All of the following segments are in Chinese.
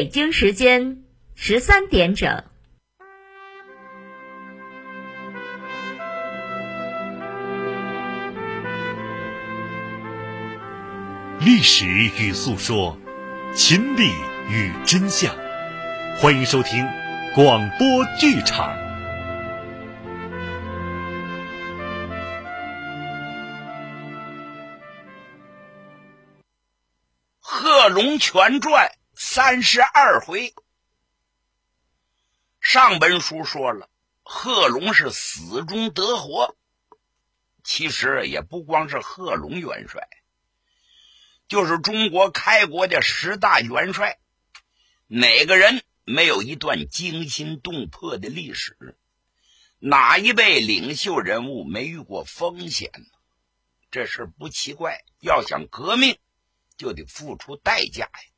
北京时间十三点整。历史与诉说，秦理与真相。欢迎收听广播剧场。《贺龙全传》三十二回。上本书说了，贺龙是死中得活。其实也不光是贺龙元帅。就是中国开国的十大元帅，哪个人没有一段惊心动魄的历史？哪一位领袖人物没遇过风险？这事不奇怪。要想革命，就得付出代价呀。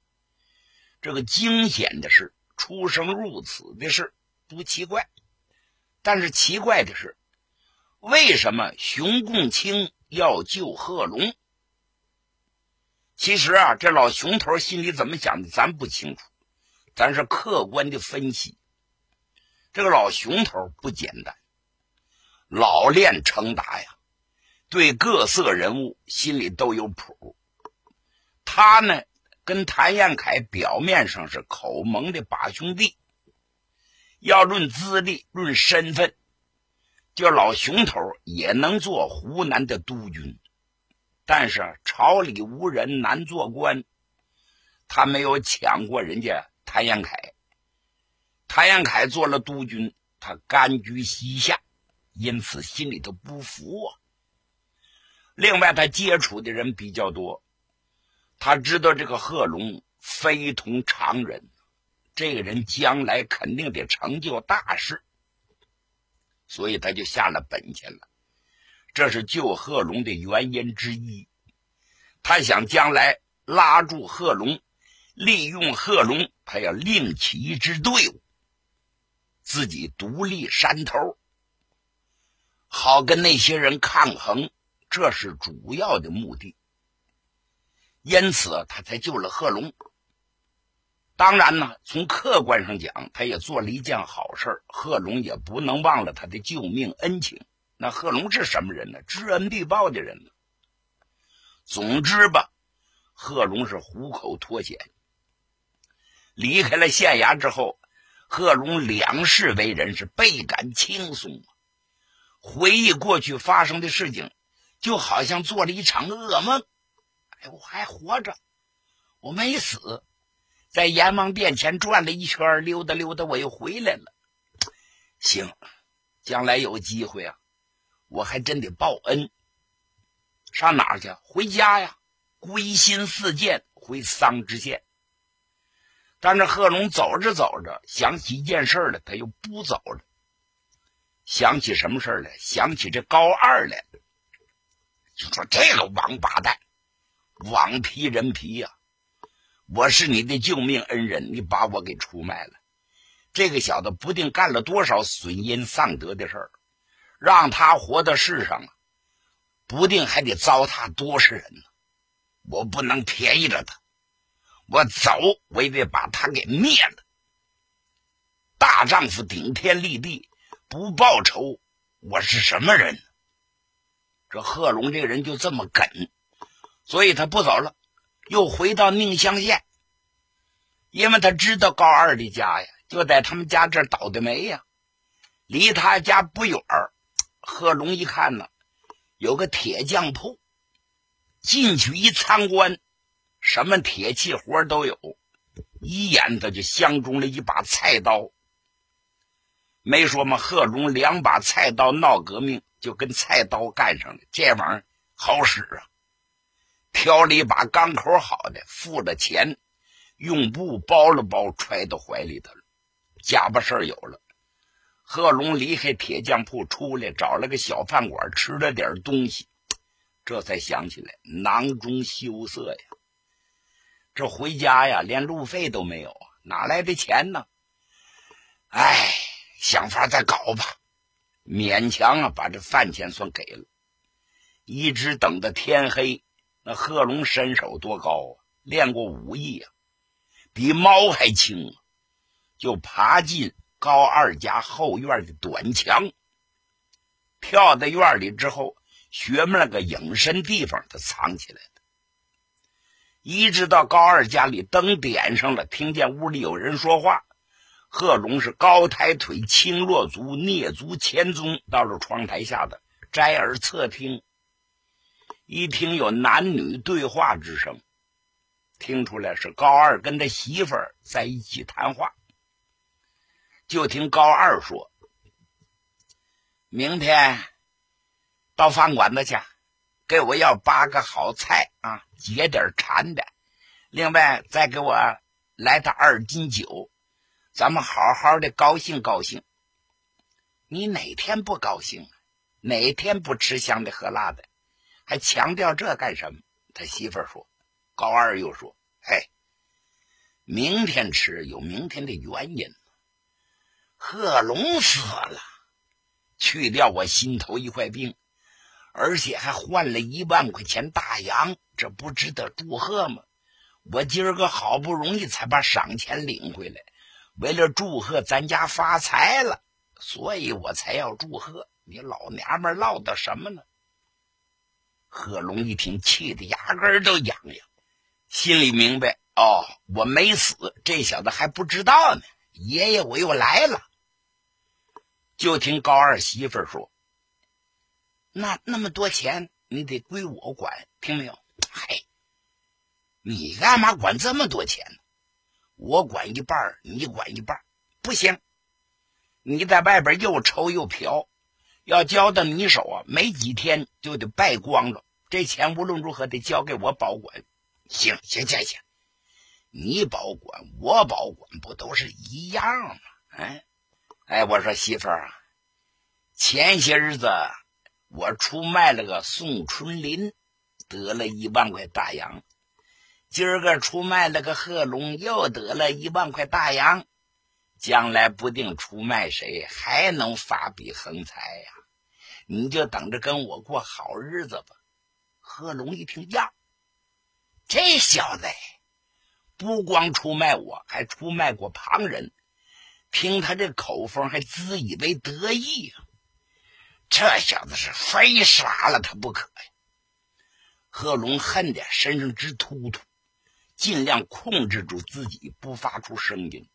这个惊险的事，出生入死的事，不奇怪。但是奇怪的是，为什么熊共清要救贺龙？其实啊，这老熊头心里怎么想的，咱不清楚。咱是客观的分析。这个老熊头不简单，老练成达呀，对各色人物心里都有谱。他呢，跟谭延闿表面上是口盟的把兄弟，要论资历、论身份，就老熊头也能做湖南的督军。但是朝里无人难做官，他没有抢过人家谭延闿。谭延闿做了督军，他甘居西夏，因此心里头不服啊。另外，他接触的人比较多，他知道这个贺龙非同常人，这个人将来肯定得成就大事，所以他就下了本钱了。这是救贺龙的原因之一，他想将来拉住贺龙，利用贺龙，他要另起一支队伍，自己独立山头，好跟那些人抗衡，这是主要的目的。因此，他才救了贺龙。当然呢，从客观上讲，他也做了一件好事贺龙也不能忘了他的救命恩情。那贺龙是什么人呢？知恩必报的人。总之吧，贺龙是虎口脱险。离开了县衙之后，贺龙两世为人是倍感轻松。回忆过去发生的事情，就好像做了一场噩梦。哎，我还活着，我没死，在阎王殿前转了一圈，溜达溜达，我又回来了。行，将来有机会啊。我还真得报恩，上哪儿去？回家呀，归心似箭，回桑植县。但是贺龙走着走着，想起一件事来，他又不走了。想起什么事来？想起这高二来了。就说这个王八蛋，网皮人皮呀！我是你的救命恩人，你把我给出卖了。这个小子不定干了多少损阴丧德的事儿。让他活到世上啊，不定还得糟蹋多少人呢！我不能便宜了他，我走，我也得把他给灭了。大丈夫顶天立地，不报仇，我是什么人？这贺龙这个人就这么梗，所以他不走了，又回到宁乡县，因为他知道高二的家呀，就在他们家这倒的霉呀，离他家不远。贺龙一看呢，有个铁匠铺，进去一参观，什么铁器活都有，一眼他就相中了一把菜刀。没说嘛，贺龙两把菜刀闹革命，就跟菜刀干上了。这玩意儿好使啊！挑了一把钢口好的，付了钱，用布包了包，揣到怀里头了。家把事儿有了。贺龙离开铁匠铺出来，找了个小饭馆吃了点东西，这才想起来囊中羞涩呀。这回家呀，连路费都没有啊，哪来的钱呢？哎，想法再搞吧，勉强啊把这饭钱算给了。一直等到天黑，那贺龙身手多高啊，练过武艺啊，比猫还轻啊，就爬进高二家后院的短墙，跳到院里之后，学么了个隐身地方，他藏起来了。一直到高二家里灯点上了，听见屋里有人说话，贺龙是高抬腿，轻落足，蹑足前踪，到了窗台下的摘耳侧听，一听有男女对话之声。听出来是高二跟他媳妇儿在一起谈话，就听高二说：“明天到饭馆子去，给我要八个好菜啊，解点馋的。另外再给我来他二斤酒，咱们好好的高兴高兴。你哪天不高兴？哪天不吃香的喝辣的？还强调这干什么？”他媳妇儿说。高二又说：“嘿，明天吃有明天的原因。贺龙死了，去掉我心头一块病，而且还换了一万块钱大洋，这不值得祝贺吗？我今儿个好不容易才把赏钱领回来，为了祝贺咱家发财了，所以我才要祝贺。你老娘们唠叨什么呢？”贺龙一听，气得牙根都痒痒。心里明白哦，我没死，这小子还不知道呢。爷爷，我又来了。就听高二媳妇说：“那那么多钱，你得归我管，听没有？”嗨，你干嘛管这么多钱呢？我管一半，你管一半，不行。你在外边又抽又嫖，要交到你手啊，没几天就得败光了。这钱无论如何得交给我保管。行行行行，你保管我保管，不都是一样吗？哎哎，我说媳妇儿啊，前些日子我出卖了个宋春林，得了一万块大洋。今儿个出卖了个贺龙，又得了一万块大洋。将来不定出卖谁，还能发笔横财呀？你就等着跟我过好日子吧。贺龙一听呀。这小子不光出卖我，还出卖过旁人。听他这口风，还自以为得意啊！这小子是非杀了他不可呀！贺龙恨得身上直突突，尽量控制住自己，不发出声音。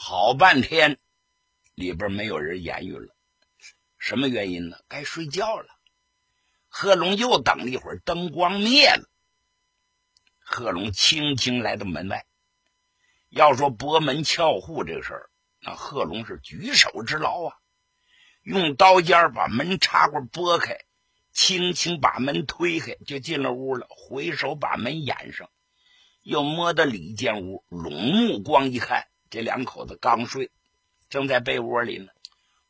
好半天，里边没有人言语了。什么原因呢？该睡觉了。贺龙又等了一会儿，灯光灭了。贺龙轻轻来到门外，要说拨门撬户这个事儿，那贺龙是举手之劳啊！用刀尖把门插棍拨开，轻轻把门推开，就进了屋了。回手把门掩上，又摸到里间屋，拢目光一看，这两口子刚睡，正在被窝里呢。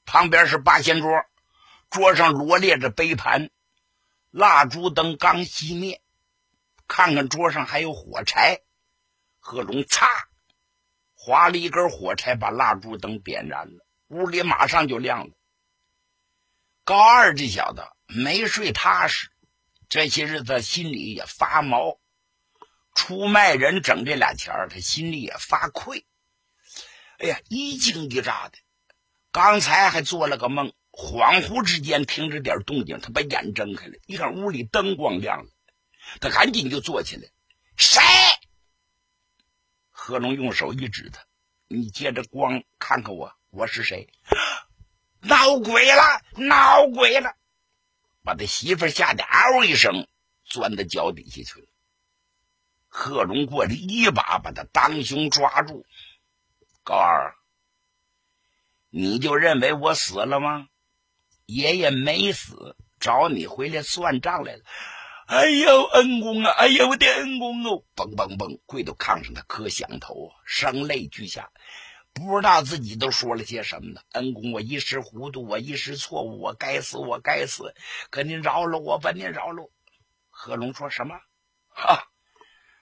旁边是八仙桌，桌上罗列着杯盘，蜡烛灯刚熄灭。看看桌上还有火柴，贺龙擦划了一根火柴，把蜡烛灯点燃了，屋里马上就亮了。高二这小子没睡踏实，这些日子心里也发毛，出卖人整这俩钱他心里也发愧。哎呀，一惊一乍的，刚才还做了个梦，恍惚之间听着点动静，他把眼睁开了，一看屋里灯光亮了。他赶紧就坐起来，谁？贺龙用手一指他，你借着光看看我，我是谁？闹鬼了，闹鬼了！把他媳妇吓得嗷一声，钻到脚底下去了。贺龙过来一把把他当胸抓住，高二，你就认为我死了吗？爷爷没死，找你回来算账来了。哎呦，恩公啊！哎呦，我的恩公哦！嘣嘣嘣，跪到炕上，他磕响头啊，声泪俱下，不知道自己都说了些什么呢。恩公，我一时糊涂，我一时错误，我该死，我该死，可您饶了我吧，您饶了。贺龙说什么？哈，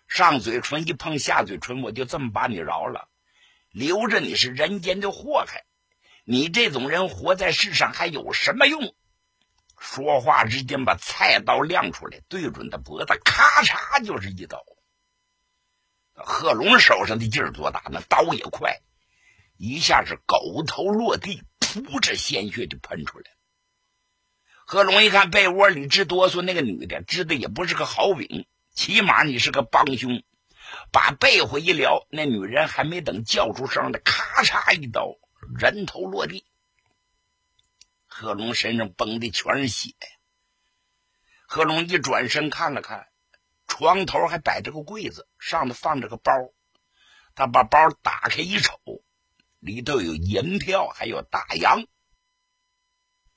上嘴唇一碰下嘴唇，我就这么把你饶了，留着你是人间的祸害。你这种人活在世上还有什么用？说话之间，把菜刀亮出来，对准他脖子，咔嚓就是一刀。贺龙手上的劲儿多大？那刀也快，一下是狗头落地，噗，这鲜血就喷出来。贺龙一看被窝里直哆嗦，那个女的知的也不是个好饼，起码你是个帮凶。把被窝一撩，那女人还没等叫出声来，咔嚓一刀，人头落地。贺龙身上崩的全是血呀。贺龙一转身看了看，床头还摆着个柜子，上头放着个包。他把包打开一瞅，里头有银票，还有大洋。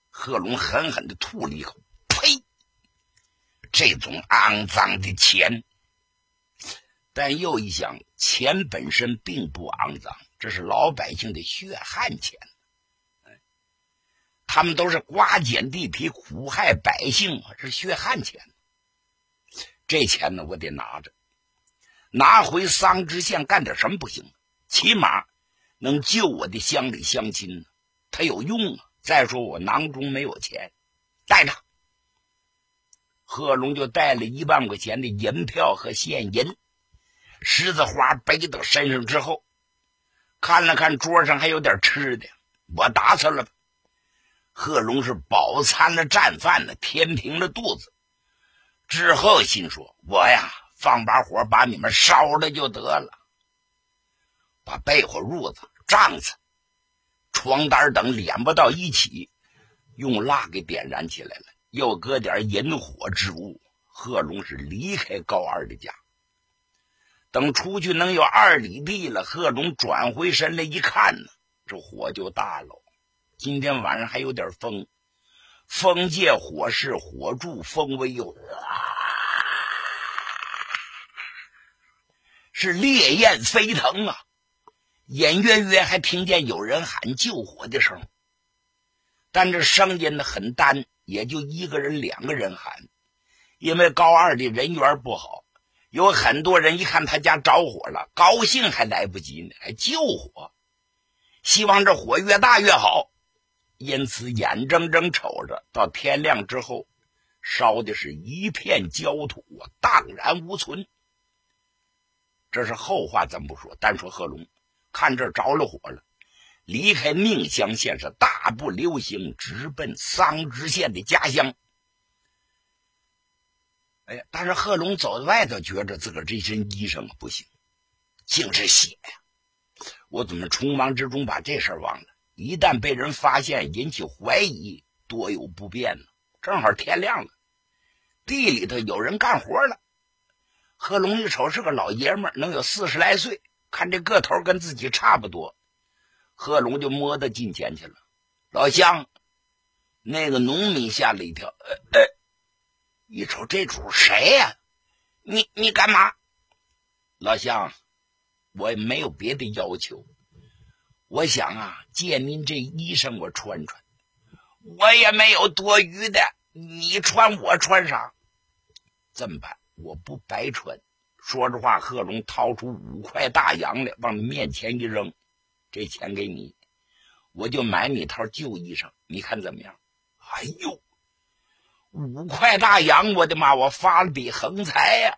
贺龙狠狠的吐了一口：“呸！这种肮脏的钱！”但又一想，钱本身并不肮脏，这是老百姓的血汗钱。他们都是瓜捡地皮，苦害百姓，是血汗钱。这钱呢，我得拿着，拿回桑植县干点什么不行？起码能救我的乡里乡亲，他有用啊。再说我囊中没有钱，带着。贺龙就带了一万块钱的银票和现银，狮子花背到身上之后，看了看桌上还有点吃的，我打算了。贺龙是饱餐了战饭呢，填平了肚子之后，心说：“我呀，放把火把你们烧了就得了，把被窝、褥子、帐子。”床单等连不到一起，用蜡给点燃起来了，又搁点引火之物。贺龙是离开高二的家，等出去能有二里地了，贺龙转回身来一看呢，这火就大了。今天晚上还有点风，风借火势，火助风威，又是烈焰飞腾啊！隐约约还听见有人喊救火的声，但这声音呢很单，也就一个人、两个人喊。因为高二的人缘不好，有很多人一看他家着火了，高兴还来不及呢，还救火，希望这火越大越好。因此眼睁睁瞅着到天亮之后，烧的是一片焦土啊，荡然无存。这是后话，咱不说，单说贺龙。看这着了火了，离开宁乡县是大步流星，直奔桑植县的家乡。哎呀！但是贺龙走在外头，觉着自个儿这身衣裳不行，净是血呀！我怎么匆忙之中把这事儿忘了？一旦被人发现，引起怀疑，多有不便呢。正好天亮了，地里头有人干活了。贺龙一瞅，是个老爷们儿，能有四十来岁。看这个头跟自己差不多，贺龙就摸到近前去了。老乡，那个农民吓了一跳，呃，一瞅这主谁呀？你你干嘛？老乡，我也没有别的要求，我想啊，借您这衣裳我穿穿。我也没有多余的，你穿我穿啥？这么办？我不白穿。说着话，贺龙掏出五块大洋来，往面前一扔：“这钱给你，我就买你套旧衣裳，你看怎么样？”哎呦，五块大洋！我的妈！我发了笔横财呀！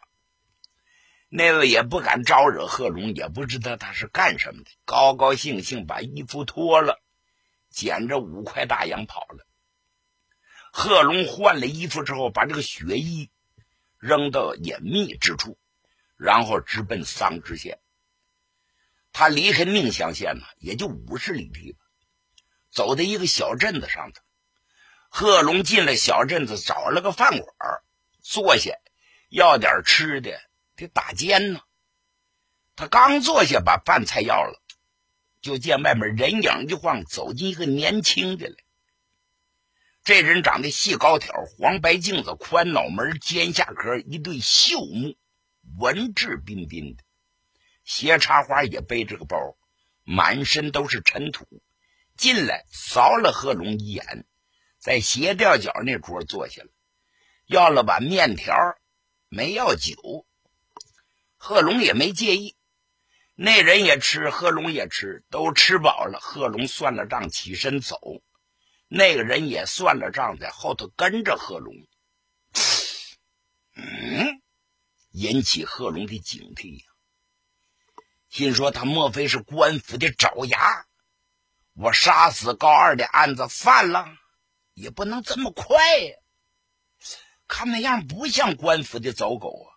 那位也不敢招惹贺龙，也不知道他是干什么的，高高兴兴把衣服脱了，捡着五块大洋跑了。贺龙换了衣服之后，把这个血衣扔到隐秘之处。然后直奔桑植县。他离开宁乡县呢，也就五十里地吧。走到一个小镇子上头，贺龙进了小镇子，找了个饭馆坐下，要点吃的，得打尖呢。他刚坐下，把饭菜要了，就见外面人影一晃，走进一个年轻的来。这人长得细高挑，黄白镜子，宽脑门，尖下颏，一对秀目。文质彬彬的，斜插花也背着个包，满身都是尘土。进来扫了贺龙一眼，在斜吊脚那桌坐下了，要了碗面条，没要酒。贺龙也没介意，那人也吃，贺龙也吃，都吃饱了。贺龙算了账，起身走。那个人也算了账，在后头跟着贺龙。嗯。引起贺龙的警惕呀！心说他莫非是官府的爪牙？我杀死高二的案子犯了，也不能这么快呀！看那样不像官府的走狗啊！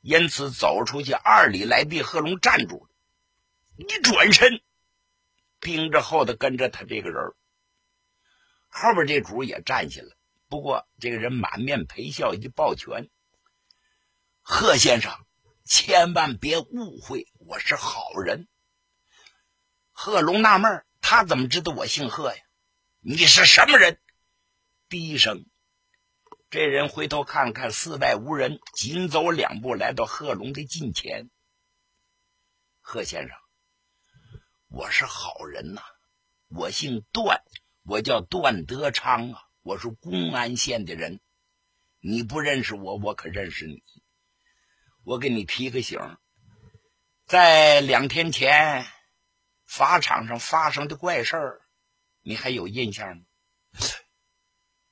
因此走出去二里来地，贺龙站住了，一转身，盯着后头跟着他这个人。后边这主也站下了，不过这个人满面陪笑，一抱拳：“贺先生，千万别误会，我是好人。”贺龙纳闷他怎么知道我姓贺呀？你是什么人？低声，这人回头看看四外无人，紧走两步来到贺龙的近前。贺先生，我是好人呐，我姓段。我叫段德昌啊，我是公安县的人。你不认识我，我可认识你。我给你提个醒，在两天前法场上发生的怪事儿，你还有印象吗？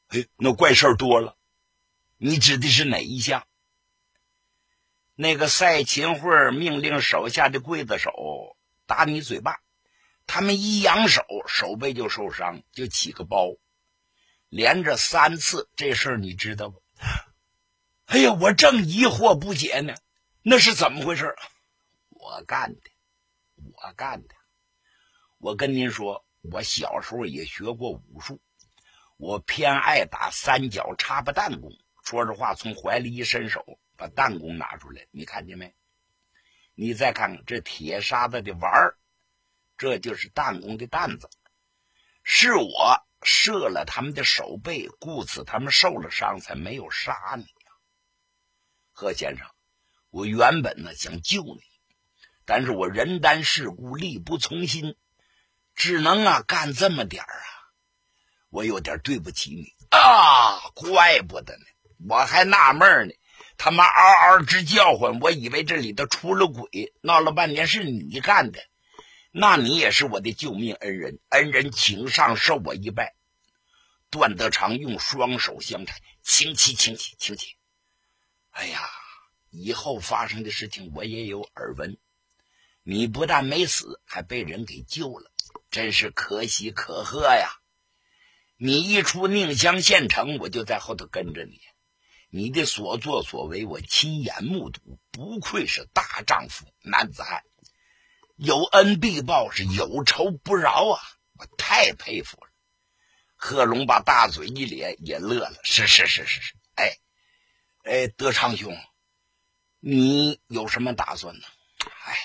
哎，那怪事儿多了。你指的是哪一项？那个赛秦桧命令手下的刽子手打你嘴巴。他们一扬手，手背就受伤，就起个包，连着三次。这事儿你知道不？哎呀，我正疑惑不解呢，那是怎么回事？我干的，我干的。我跟您说，我小时候也学过武术，我偏爱打三角插拔弹弓。说实话，从怀里一伸手，把弹弓拿出来，你看见没？你再看看这铁沙子的丸儿。这就是弹弓的弹子，是我射了他们的手背，故此他们受了伤，才没有杀你呀。贺先生，我原本呢想救你，但是我人单势孤，力不从心，只能啊干这么点儿啊，我有点对不起你啊！怪不得呢，我还纳闷呢，他妈嗷嗷直叫唤，我以为这里头出了鬼，闹了半天是你干的。那你也是我的救命恩人，恩人请上受我一拜。段德长用双手相搀，请起，请起，请起。哎呀，以后发生的事情我也有耳闻。你不但没死，还被人给救了，真是可喜可贺呀！你一出宁乡县城，我就在后头跟着你。你的所作所为，我亲眼目睹，不愧是大丈夫男子汉。有恩必报，是有仇不饶啊！我太佩服了。贺龙把大嘴一咧，也乐了。是是是是是，哎哎，德昌兄，你有什么打算呢？哎，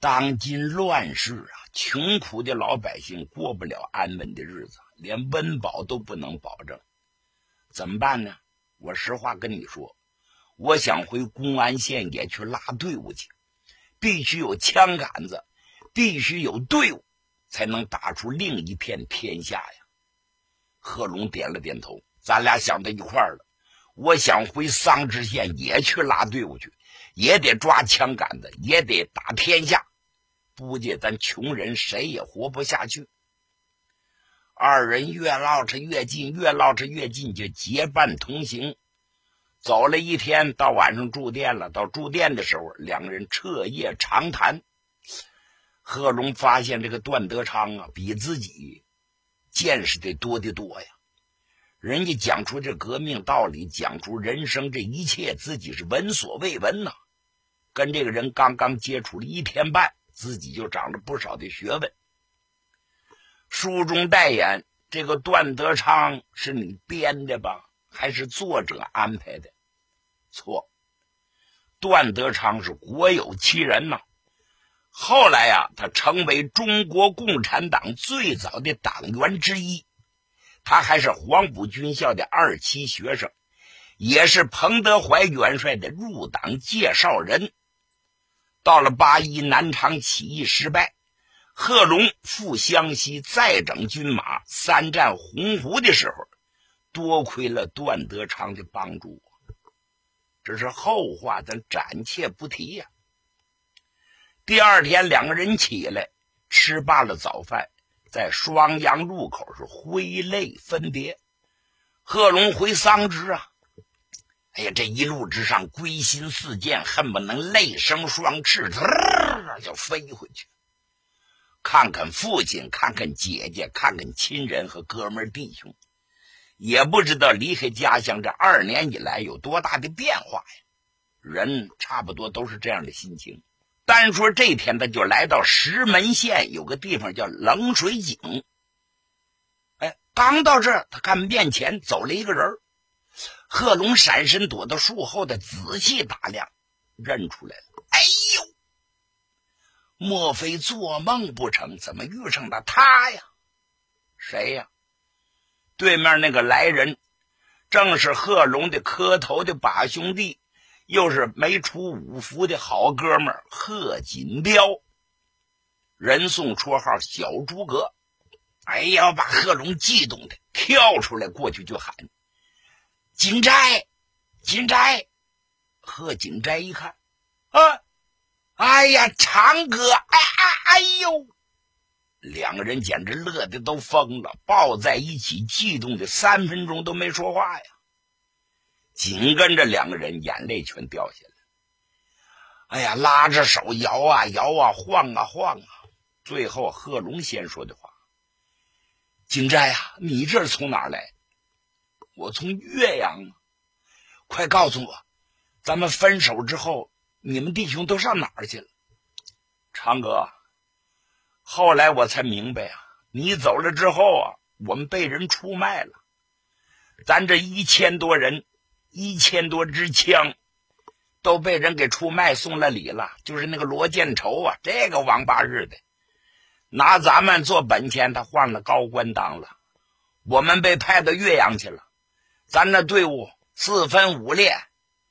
当今乱世啊，穷苦的老百姓过不了安稳的日子，连温饱都不能保证，怎么办呢？我实话跟你说，我想回公安县也去拉队伍去。必须有枪杆子，必须有队伍，才能打出另一片天下呀！贺龙点了点头，咱俩想到一块儿了。我想回桑植县也去拉队伍去，也得抓枪杆子，也得打天下。估计咱穷人谁也活不下去。二人越唠着越近，越唠着越近，就结伴同行。走了一天，到晚上住店了。到住店的时候，两个人彻夜长谈。贺龙发现这个段德昌啊，比自己见识的多得多呀。人家讲出这革命道理，讲出人生这一切，自己是闻所未闻呐。跟这个人刚刚接触了一天半，自己就长了不少的学问。书中代言这个段德昌是你编的吧？还是作者安排的？错，段德昌是国有其人呐。后来呀，他成为中国共产党最早的党员之一。他还是黄埔军校的二期学生，也是彭德怀元帅的入党介绍人。到了八一南昌起义失败，贺龙赴湘西再整军马，三战洪湖的时候。多亏了段德昌的帮助，这是后话，咱暂且不提呀。第二天，两个人起来吃罢了早饭，在双阳路口是挥泪分别。贺龙回桑植啊，哎呀，这一路之上归心似箭，恨不能泪生双翅，就飞回去，看看父亲，看看姐姐，看看亲人和哥们弟兄，也不知道离开家乡这二年以来有多大的变化呀。人差不多都是这样的心情。单说这天，他就来到石门县，有个地方叫冷水井。哎，刚到这，他看面前走了一个人贺龙闪身躲到树后，的仔细打量，认出来了。哎呦，莫非做梦不成？怎么遇上了他呀？谁呀？对面那个来人，正是贺龙的磕头的把兄弟。又是没出五福的好哥们贺锦彪，人送绰号小诸葛。哎呀，把贺龙激动的跳出来，过去就喊：“锦斋，锦斋！”贺锦斋一看，啊，哎呀，长哥，哎哎哎呦！两个人简直乐的都疯了，抱在一起，激动的三分钟都没说话呀。紧跟着，两个人眼泪全掉下来。哎呀，拉着手摇啊摇啊，晃啊晃啊。最后，贺龙先说的话：“景斋啊，你这是从哪来？”“我从岳阳。”“快告诉我，咱们分手之后，你们弟兄都上哪儿去了？”“长哥，后来我才明白啊，你走了之后啊，我们被人出卖了。咱这一千多人。”一千多支枪都被人给出卖送了礼了，就是那个罗建仇啊，这个王八日的，拿咱们做本钱，他换了高官当了。我们被派到岳阳去了，咱那队伍四分五裂，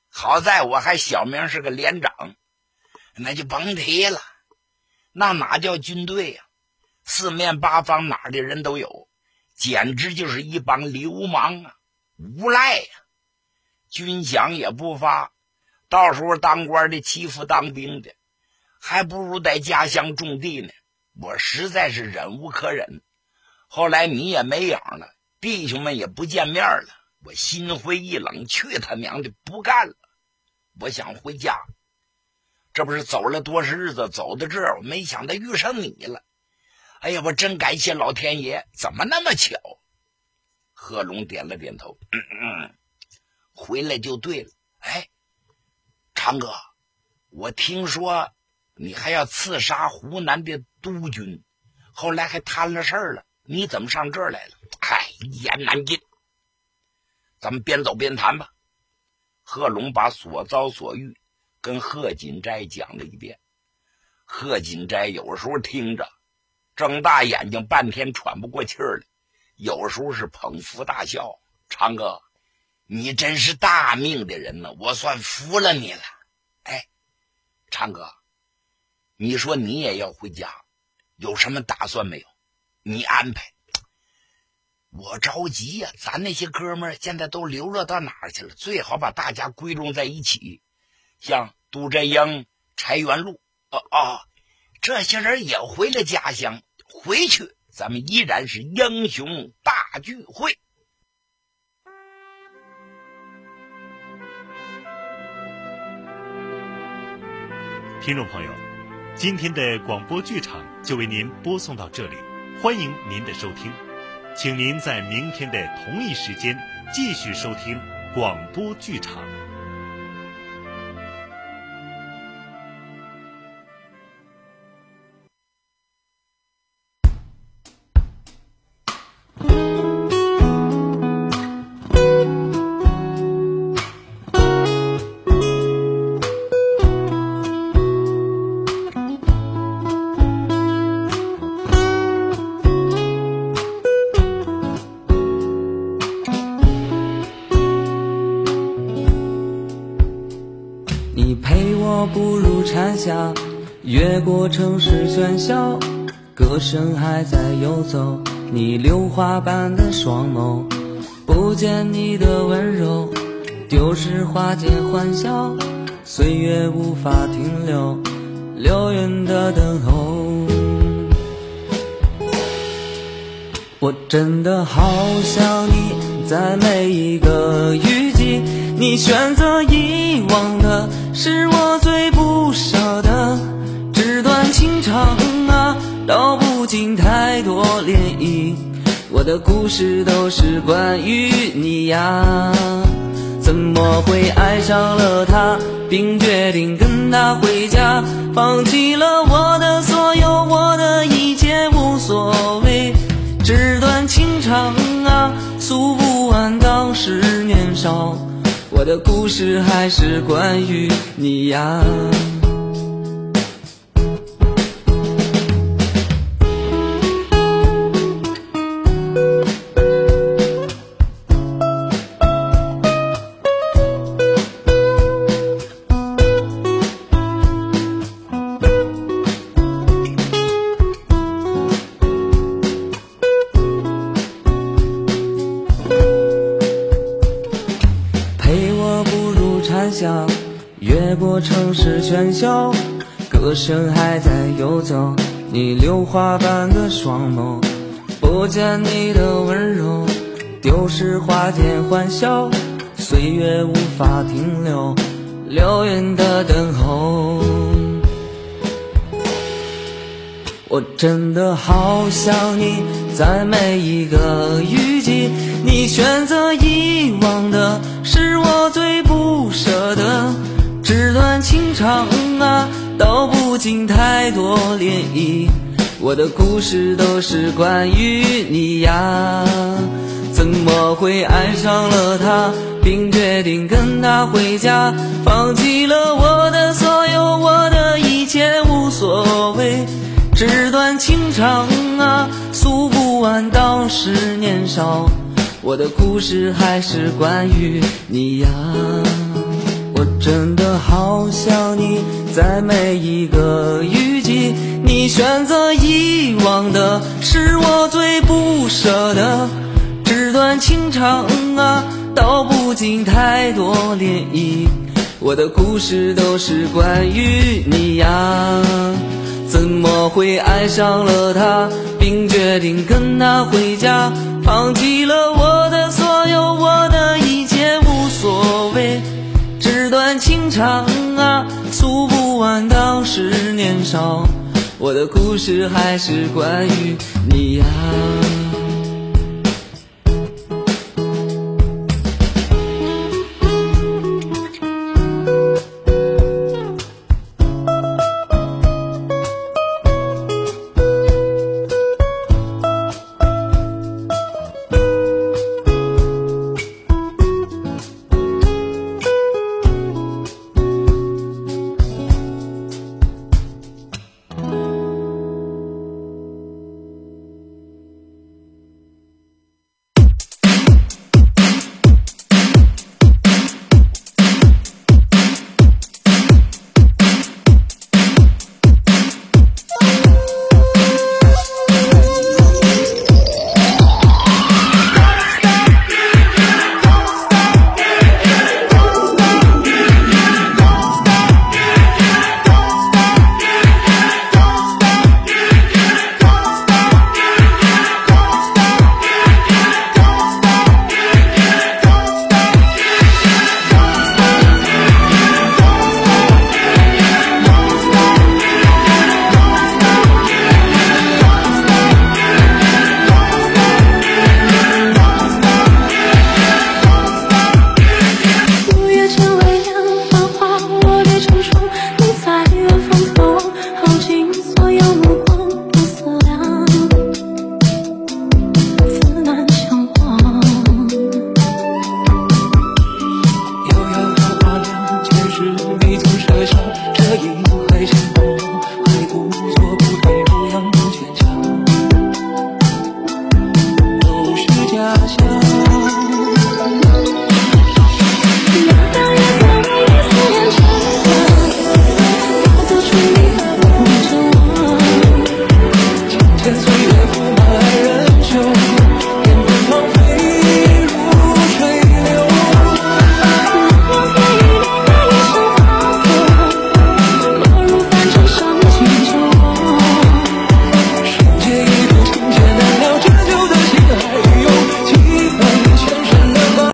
好在我还小名是个连长，那就甭提了，那哪叫军队呀？四面八方哪儿的人都有，简直就是一帮流氓啊，无赖呀！军饷也不发，到时候当官的欺负当兵的，还不如在家乡种地呢。我实在是忍无可忍。后来你也没影了，弟兄们也不见面了，我心灰意冷，去他娘的，不干了！我想回家。这不是走了多少日子，走到这儿，我没想到遇上你了。哎呀，我真感谢老天爷，怎么那么巧？贺龙点了点头，嗯嗯。回来就对了。哎，长哥，我听说你还要刺杀湖南的督军，后来还摊了事儿了。你怎么上这儿来了？哎，一言难尽。咱们边走边谈吧。贺龙把所遭所遇跟贺锦斋讲了一遍。贺锦斋有时候听着，睁大眼睛，半天喘不过气儿来；有时候是捧腹大笑。长哥。你真是大命的人呢，我算服了你了。哎，长哥，你说你也要回家，有什么打算没有？你安排。我着急呀，咱那些哥们现在都流落到哪儿去了？最好把大家归拢在一起，像杜振英、柴元禄，哦哦，这些人也回了家乡。回去，咱们依然是英雄大聚会。听众朋友，今天的广播剧场就为您播送到这里，欢迎您的收听，请您在明天的同一时间继续收听广播剧场。下越过城市喧嚣，歌声还在游走。你榴花般的双眸，不见你的温柔，丢失花间欢笑。岁月无法停留，流云的等候。我真的好想你，在每一个雨季。你选择遗忘的，是我最不舍的。纸短情长啊，道不尽太多涟漪。我的故事都是关于你呀，怎么会爱上了他，并决定跟他回家，放弃了我的所有，我的一切无所谓。纸短情长啊，诉不完当时年少。我的故事还是关于你呀。花般的双眸，不见你的温柔，丢失花间欢笑，岁月无法停留，流云的等候。我真的好想你，在每一个雨季，你选择遗忘的，是我最不舍的。纸短情长啊，道不尽太多涟漪。我的故事都是关于你呀，怎么会爱上了他，并决定跟他回家，放弃了我的所有，我的一切无所谓。纸短情长啊，诉不完当时年少。我的故事还是关于你呀，我真的好想你，在每一个雨你选择遗忘的，是我最不舍的。纸短情长啊，道不尽太多涟漪。我的故事都是关于你呀。怎么会爱上了他，并决定跟他回家，放弃了我的所有，我的一切无所谓。纸短情长啊，诉不完当时年少。我的故事还是关于你呀。true.